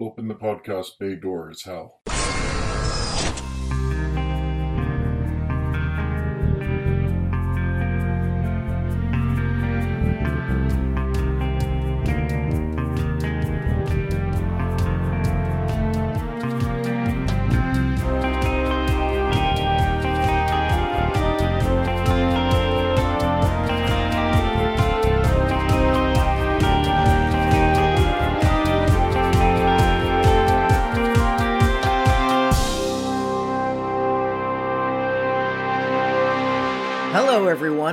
Open the podcast bay door as hell.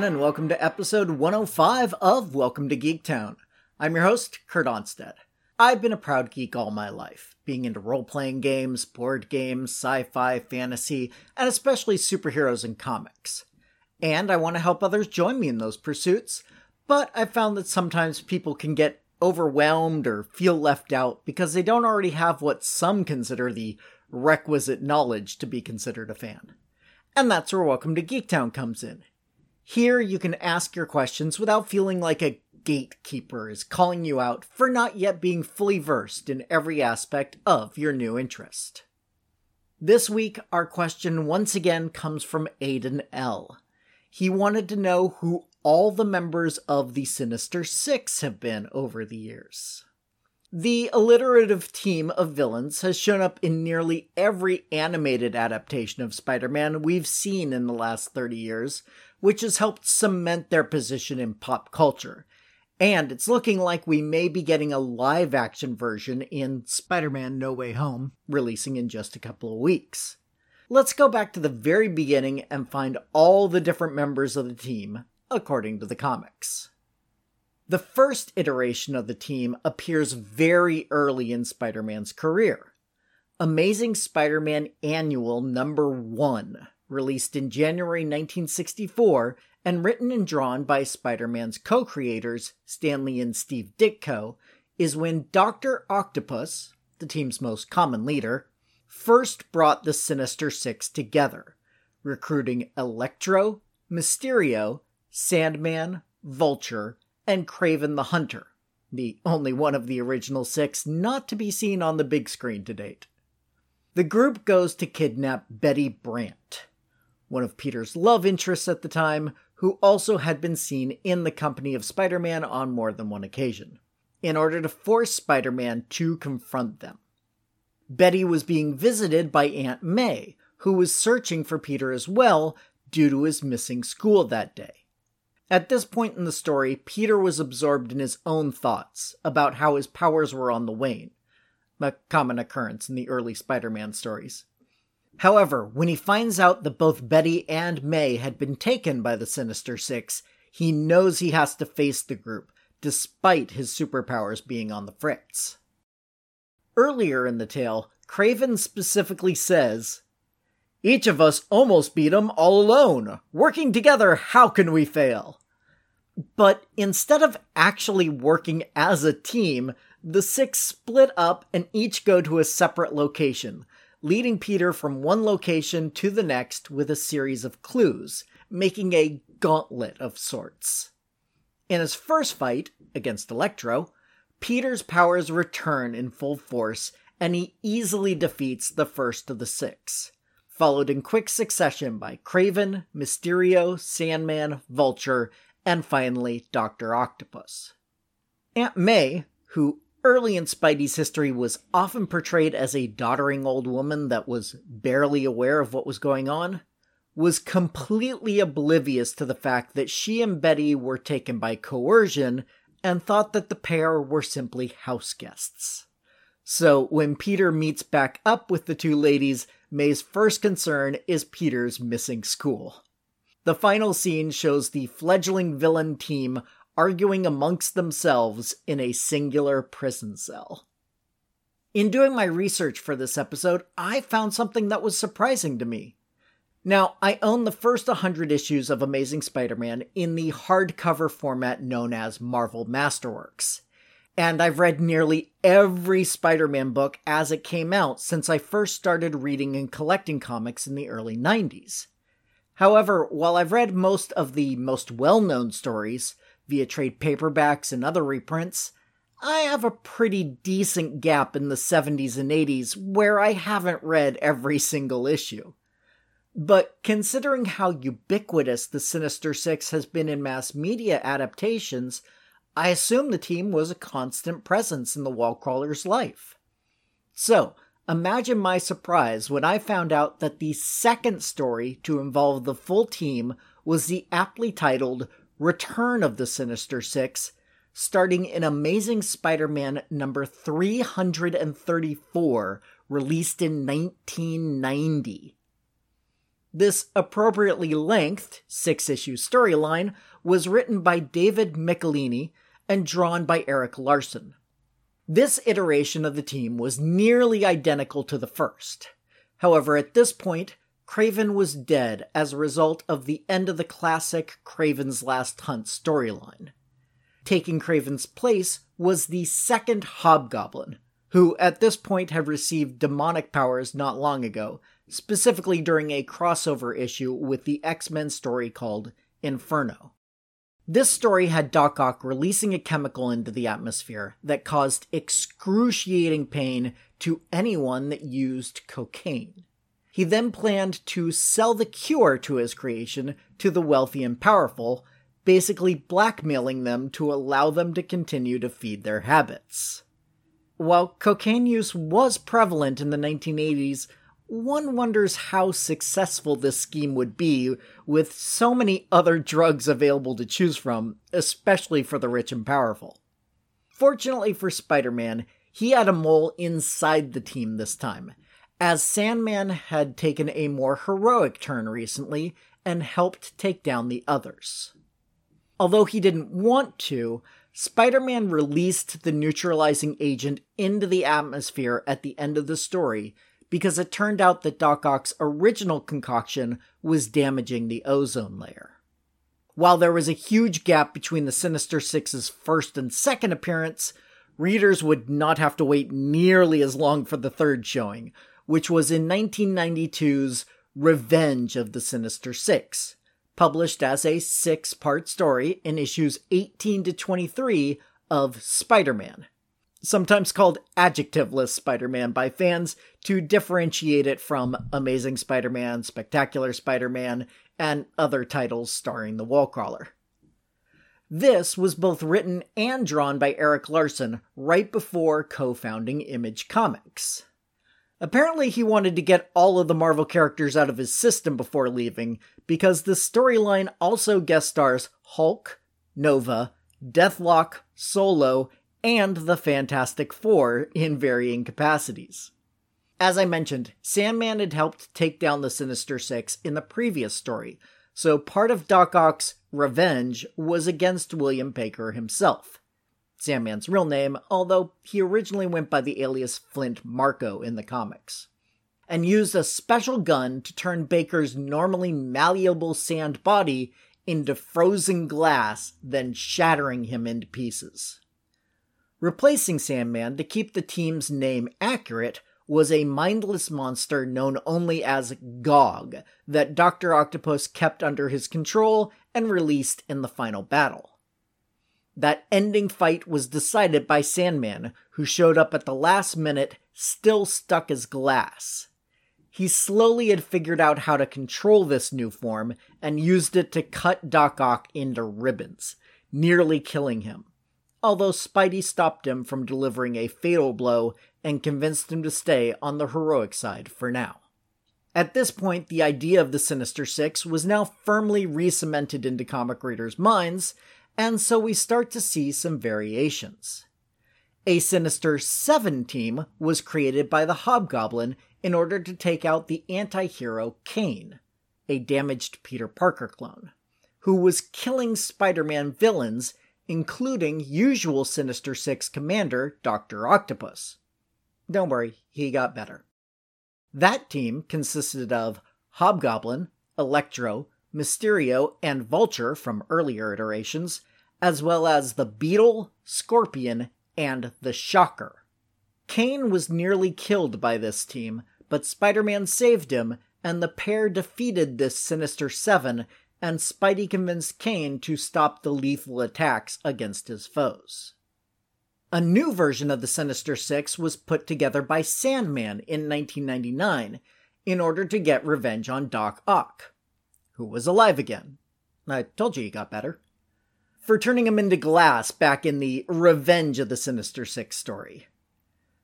And welcome to episode 105 of Welcome to Geektown. I'm your host, Kurt Onstead. I've been a proud geek all my life, being into role playing games, board games, sci fi, fantasy, and especially superheroes and comics. And I want to help others join me in those pursuits, but I've found that sometimes people can get overwhelmed or feel left out because they don't already have what some consider the requisite knowledge to be considered a fan. And that's where Welcome to Geektown comes in. Here you can ask your questions without feeling like a gatekeeper is calling you out for not yet being fully versed in every aspect of your new interest. This week, our question once again comes from Aiden L. He wanted to know who all the members of the Sinister Six have been over the years. The alliterative team of villains has shown up in nearly every animated adaptation of Spider Man we've seen in the last 30 years, which has helped cement their position in pop culture. And it's looking like we may be getting a live action version in Spider Man No Way Home, releasing in just a couple of weeks. Let's go back to the very beginning and find all the different members of the team, according to the comics. The first iteration of the team appears very early in Spider Man's career. Amazing Spider Man Annual Number 1, released in January 1964 and written and drawn by Spider Man's co creators, Stan Lee and Steve Ditko, is when Dr. Octopus, the team's most common leader, first brought the Sinister Six together, recruiting Electro, Mysterio, Sandman, Vulture, and Kraven the Hunter, the only one of the original six not to be seen on the big screen to date. The group goes to kidnap Betty Brant, one of Peter's love interests at the time, who also had been seen in the company of Spider Man on more than one occasion, in order to force Spider Man to confront them. Betty was being visited by Aunt May, who was searching for Peter as well due to his missing school that day. At this point in the story, Peter was absorbed in his own thoughts about how his powers were on the wane, a common occurrence in the early Spider Man stories. However, when he finds out that both Betty and May had been taken by the Sinister Six, he knows he has to face the group, despite his superpowers being on the fritz. Earlier in the tale, Kraven specifically says, Each of us almost beat him all alone. Working together, how can we fail? But instead of actually working as a team, the six split up and each go to a separate location, leading Peter from one location to the next with a series of clues, making a gauntlet of sorts. In his first fight, against Electro, Peter's powers return in full force and he easily defeats the first of the six, followed in quick succession by Kraven, Mysterio, Sandman, Vulture, and finally Dr. Octopus. Aunt May, who early in Spidey's history was often portrayed as a doddering old woman that was barely aware of what was going on, was completely oblivious to the fact that she and Betty were taken by coercion and thought that the pair were simply house guests. So when Peter meets back up with the two ladies, May's first concern is Peter's missing school. The final scene shows the fledgling villain team arguing amongst themselves in a singular prison cell. In doing my research for this episode, I found something that was surprising to me. Now, I own the first 100 issues of Amazing Spider Man in the hardcover format known as Marvel Masterworks. And I've read nearly every Spider Man book as it came out since I first started reading and collecting comics in the early 90s. However, while I've read most of the most well known stories, via trade paperbacks and other reprints, I have a pretty decent gap in the 70s and 80s where I haven't read every single issue. But considering how ubiquitous the Sinister Six has been in mass media adaptations, I assume the team was a constant presence in the wall crawler's life. So, imagine my surprise when I found out that the second story to involve the full team was the aptly titled Return of the Sinister Six, starting in Amazing Spider Man number 334, released in 1990. This appropriately lengthed six issue storyline was written by David Michelinie and drawn by Erik Larsen. This iteration of the team was nearly identical to the first. However, at this point, Kraven was dead as a result of the end of the classic Kraven's Last Hunt storyline. Taking Kraven's place was the second Hobgoblin, who at this point had received demonic powers not long ago specifically during a crossover issue with the X Men story called Inferno. This story had Doc Ock releasing a chemical into the atmosphere that caused excruciating pain to anyone that used cocaine. He then planned to sell the cure to his creation to the wealthy and powerful, basically blackmailing them to allow them to continue to feed their habits. While cocaine use was prevalent in the 1980s, one wonders how successful this scheme would be with so many other drugs available to choose from, especially for the rich and powerful. Fortunately for Spider Man, he had a mole inside the team this time, as Sandman had taken a more heroic turn recently and helped take down the others. Although he didn't want to, Spider Man released the neutralizing agent into the atmosphere at the end of the story because it turned out that Doc Ock's original concoction was damaging the ozone layer. While there was a huge gap between the Sinister Six's first and second appearance, readers would not have to wait nearly as long for the third showing, which was in 1992's Revenge of the Sinister Six, published as a six part story in issues 18 to 23 of Spider Man sometimes called adjectiveless Spider Man by fans to differentiate it from Amazing Spider Man, Spectacular Spider Man, and other titles starring the Wallcrawler. This was both written and drawn by Erik Larsen right before co founding Image Comics. Apparently, he wanted to get all of the Marvel characters out of his system before leaving, because the storyline also guest stars Hulk, Nova, Deathlok, Solo, and the Fantastic Four in varying capacities. As I mentioned, Sandman had helped take down the Sinister Six in the previous story, so part of Doc Ock's revenge was against William Baker himself. Sandman's real name, although he originally went by the alias Flint Marko in the comics. And used a special gun to turn Baker's normally malleable sand body into frozen glass, then shattering him into pieces. Replacing Sandman to keep the team's name accurate was a mindless monster known only as Gog that Dr. Octopus kept under his control and released in the final battle. That ending fight was decided by Sandman, who showed up at the last minute, still stuck as glass. He slowly had figured out how to control this new form and used it to cut Doc Ock into ribbons, nearly killing him although Spidey stopped him from delivering a fatal blow and convinced him to stay on the heroic side for now. At this point, the idea of the Sinister Six was now firmly re-cemented into comic readers' minds, and so we start to see some variations. A Sinister Seven team was created by the Hobgoblin in order to take out the anti hero Kaine, a damaged Peter Parker clone, who was killing Spider Man villains including usual Sinister Six commander Dr. Octopus. Don't worry, he got better. That team consisted of Hobgoblin, Electro, Mysterio, and Vulture from earlier iterations, as well as the Beetle, Scorpion, and the Shocker. Kaine was nearly killed by this team, but Spider Man saved him, and the pair defeated this Sinister Seven and Spidey convinced Kaine to stop the lethal attacks against his foes. A new version of the Sinister Six was put together by Sandman in 1999 in order to get revenge on Doc Ock, who was alive again. I told you he got better. For turning him into glass back in the Revenge of the Sinister Six story.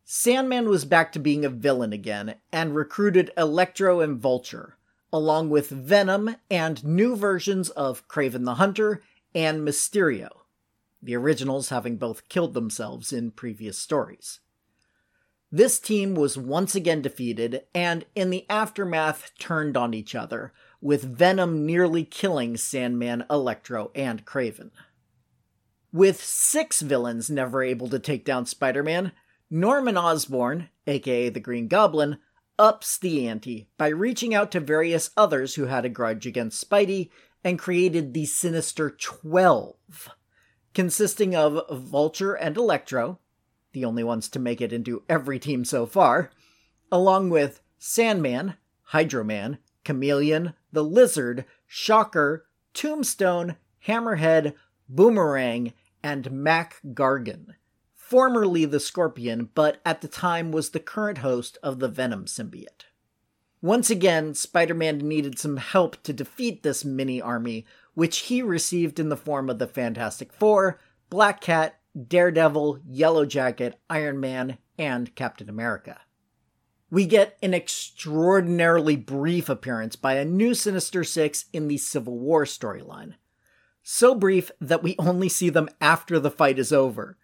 Sandman was back to being a villain again and recruited Electro and Vulture, along with Venom and new versions of Kraven the Hunter and Mysterio, the originals having both killed themselves in previous stories. This team was once again defeated and, in the aftermath, turned on each other, with Venom nearly killing Sandman, Electro, and Kraven. With six villains never able to take down Spider Man, Norman Osborn, aka the Green Goblin, ups the ante by reaching out to various others who had a grudge against Spidey and created the Sinister Twelve, consisting of Vulture and Electro, the only ones to make it into every team so far, along with Sandman, Hydro-Man, Chameleon, the Lizard, Shocker, Tombstone, Hammerhead, Boomerang, and Mac Gargan, formerly the Scorpion, but at the time was the current host of the Venom symbiote. Once again, Spider Man needed some help to defeat this mini army, which he received in the form of the Fantastic Four, Black Cat, Daredevil, Yellow Jacket, Iron Man, and Captain America. We get an extraordinarily brief appearance by a new Sinister Six in the Civil War storyline. So brief that we only see them after the fight is over.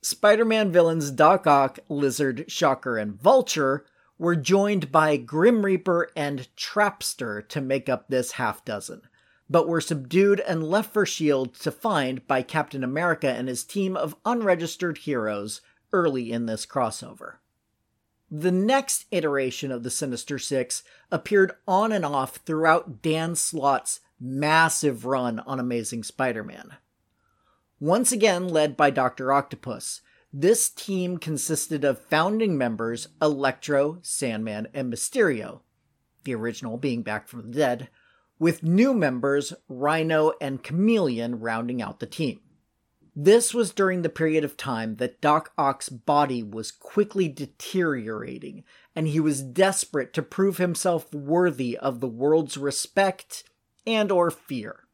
Spider Man villains Doc Ock, Lizard, Shocker, and Vulture were joined by Grim Reaper and Trapster to make up this half dozen, but were subdued and left for S.H.I.E.L.D. to find by Captain America and his team of unregistered heroes early in this crossover. The next iteration of the Sinister Six appeared on and off throughout Dan Slott's massive run on Amazing Spider Man. Once again led by Dr. Octopus, this team consisted of founding members Electro, Sandman, and Mysterio, the original being back from the dead, with new members Rhino and Chameleon rounding out the team. This was during the period of time that Doc Ock's body was quickly deteriorating, and he was desperate to prove himself worthy of the world's respect and or fear.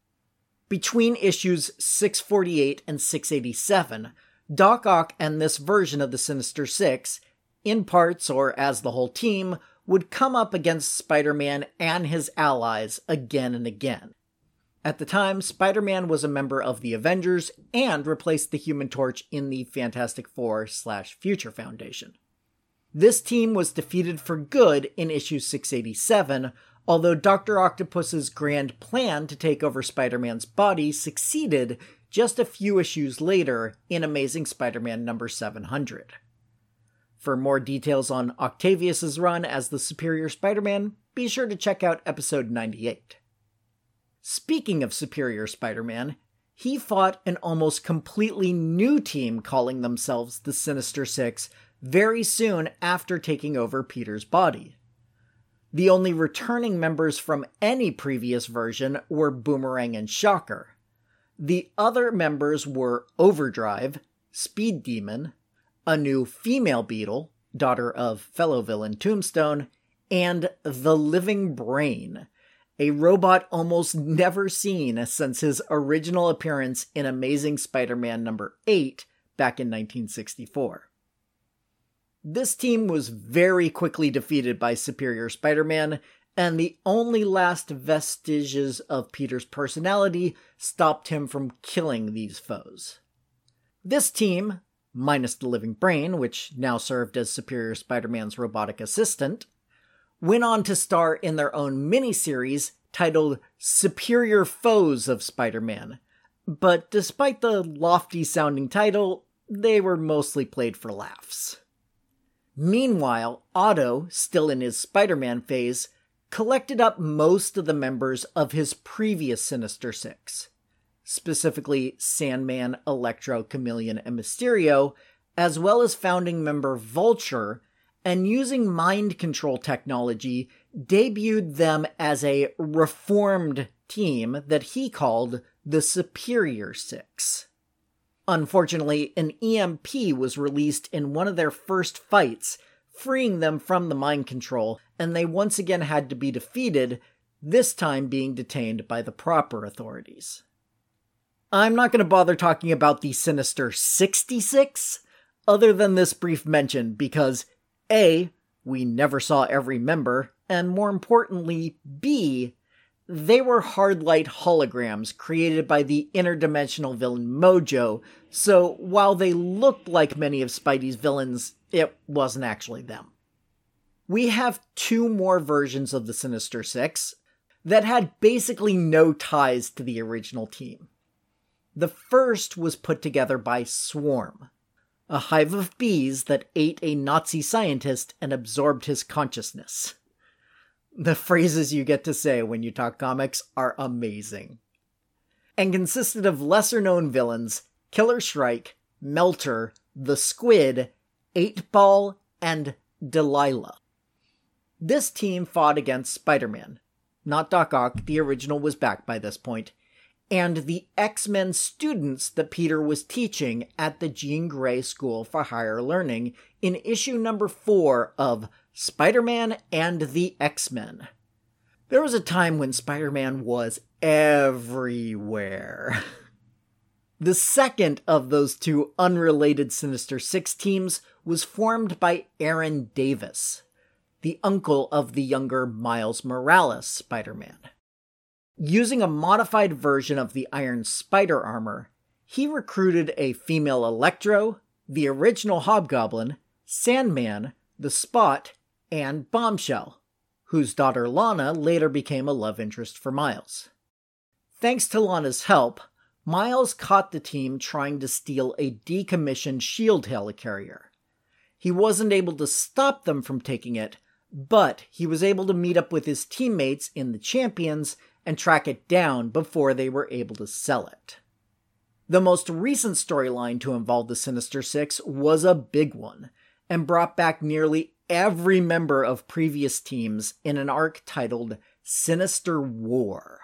Between issues 648 and 687, Doc Ock and this version of the Sinister Six, in parts or as the whole team, would come up against Spider Man and his allies again and again. At the time, Spider Man was a member of the Avengers and replaced the Human Torch in the Fantastic Four slash Future Foundation. This team was defeated for good in issue 687, although Dr. Octopus's grand plan to take over Spider Man's body succeeded just a few issues later in Amazing Spider Man number 700. For more details on Octavius's run as the Superior Spider Man, be sure to check out episode 98. Speaking of Superior Spider Man, he fought an almost completely new team calling themselves the Sinister Six very soon after taking over Peter's body. The only returning members from any previous version were Boomerang and Shocker. The other members were Overdrive, Speed Demon, a new female beetle, daughter of fellow villain Tombstone, and the Living Brain, a robot almost never seen since his original appearance in Amazing Spider Man number 8 back in 1964. This team was very quickly defeated by Superior Spider Man, and the only last vestiges of Peter's personality stopped him from killing these foes. This team, minus the living brain, which now served as Superior Spider Man's robotic assistant, went on to star in their own miniseries titled Superior Foes of Spider Man. But despite the lofty sounding title, they were mostly played for laughs. Meanwhile, Otto, still in his Spider Man phase, collected up most of the members of his previous Sinister Six, specifically Sandman, Electro, Chameleon, and Mysterio, as well as founding member Vulture and using mind control technology, debuted them as a reformed team that he called the Superior Six. Unfortunately, an EMP was released in one of their first fights, freeing them from the mind control, and they once again had to be defeated, this time being detained by the proper authorities. I'm not going to bother talking about the Sinister 66, other than this brief mention, because A, we never saw every member, and more importantly, B, they were hard light holograms created by the interdimensional villain Mojo, so while they looked like many of Spidey's villains, it wasn't actually them. We have two more versions of the Sinister Six that had basically no ties to the original team. The first was put together by Swarm, a hive of bees that ate a Nazi scientist and absorbed his consciousness. The phrases you get to say when you talk comics are amazing. And consisted of lesser known villains Killer Shrike, Melter, the Squid, Eight Ball, and Delilah. This team fought against Spider Man. Not Doc Ock, the original was back by this point, and the X Men students that Peter was teaching at the Jean Grey School for Higher Learning in issue number four of Spider Man and the X Men. There was a time when Spider Man was everywhere. the second of those two unrelated Sinister Six teams was formed by Aaron Davis, the uncle of the younger Miles Morales Spider Man. Using a modified version of the Iron Spider armor, he recruited a female Electro, the original Hobgoblin, Sandman, the Spot, and Bombshell, whose daughter Lana later became a love interest for Miles. Thanks to Lana's help, Miles caught the team trying to steal a decommissioned S.H.I.E.L.D. helicarrier. He wasn't able to stop them from taking it, but he was able to meet up with his teammates in the Champions and track it down before they were able to sell it. The most recent storyline to involve the Sinister Six was a big one, and brought back nearly every member of previous teams in an arc titled Sinister War.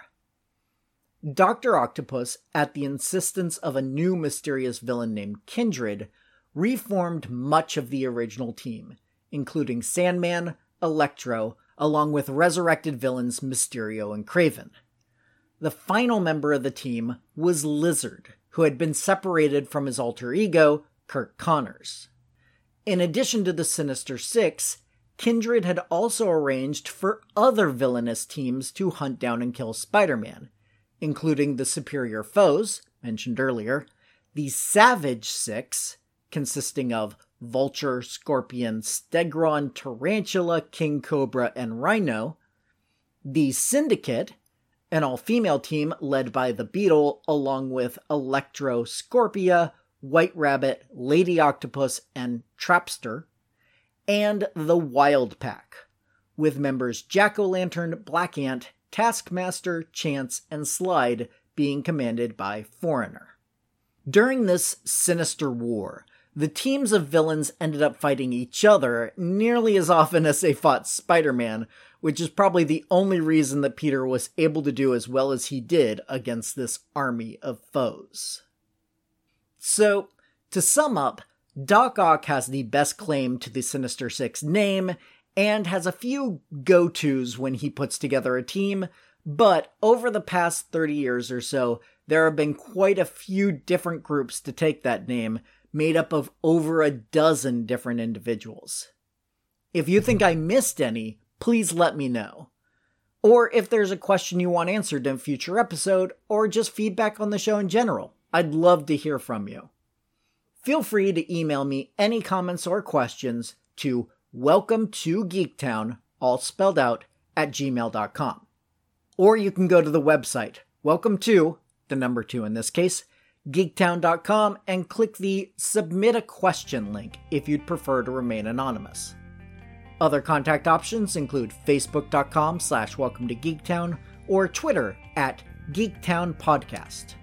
Dr. Octopus, at the insistence of a new mysterious villain named Kindred, reformed much of the original team, including Sandman, Electro, along with resurrected villains Mysterio and Kraven. The final member of the team was Lizard, who had been separated from his alter ego, Curt Connors. In addition to the Sinister Six, Kindred had also arranged for other villainous teams to hunt down and kill Spider Man, including the Superior Foes, mentioned earlier, the Savage Six, consisting of Vulture, Scorpion, Stegron, Tarantula, King Cobra, and Rhino, the Syndicate, an all female team led by the Beetle, along with Electro, Scorpia, White Rabbit, Lady Octopus, and Trapster, and the Wild Pack, with members Jack O' Lantern, Black Ant, Taskmaster, Chance, and Slide being commanded by Foreigner. During this sinister war, the teams of villains ended up fighting each other nearly as often as they fought Spider Man, which is probably the only reason that Peter was able to do as well as he did against this army of foes. So, to sum up, Doc Ock has the best claim to the Sinister Six name and has a few go tos when he puts together a team, but over the past 30 years or so, there have been quite a few different groups to take that name, made up of over a dozen different individuals. If you think I missed any, please let me know. Or if there's a question you want answered in a future episode, or just feedback on the show in general. I'd love to hear from you. Feel free to email me any comments or questions to welcome to Geektown, all spelled out, at gmail.com. Or you can go to the website, welcome to, the number two in this case, geektown.com, and click the Submit a Question link if you'd prefer to remain anonymous. Other contact options include facebook.com slash welcome to Geektown or Twitter at Geektown Podcast.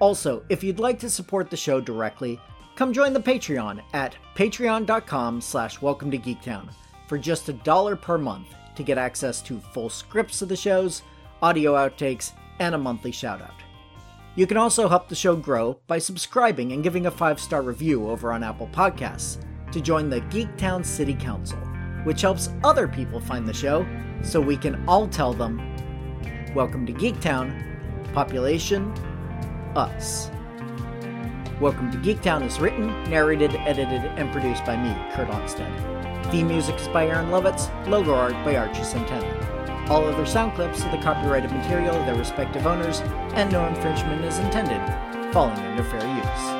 Also, if you'd like to support the show directly, come join the Patreon at patreon.com slash welcome to Geektown for just a dollar per month to get access to full scripts of the shows, audio outtakes, and a monthly shoutout. You can also help the show grow by subscribing and giving a five star review over on Apple Podcasts to join the Geektown City Council, which helps other people find the show so we can all tell them Welcome to Geektown, population, us. Welcome to Geektown is written, narrated, edited, and produced by me, Kurt Onstead. Theme music is by Aaron Lovitz, logo art by Archie Santana. All other sound clips are the copyrighted material of their respective owners, and no infringement is intended, falling under fair use.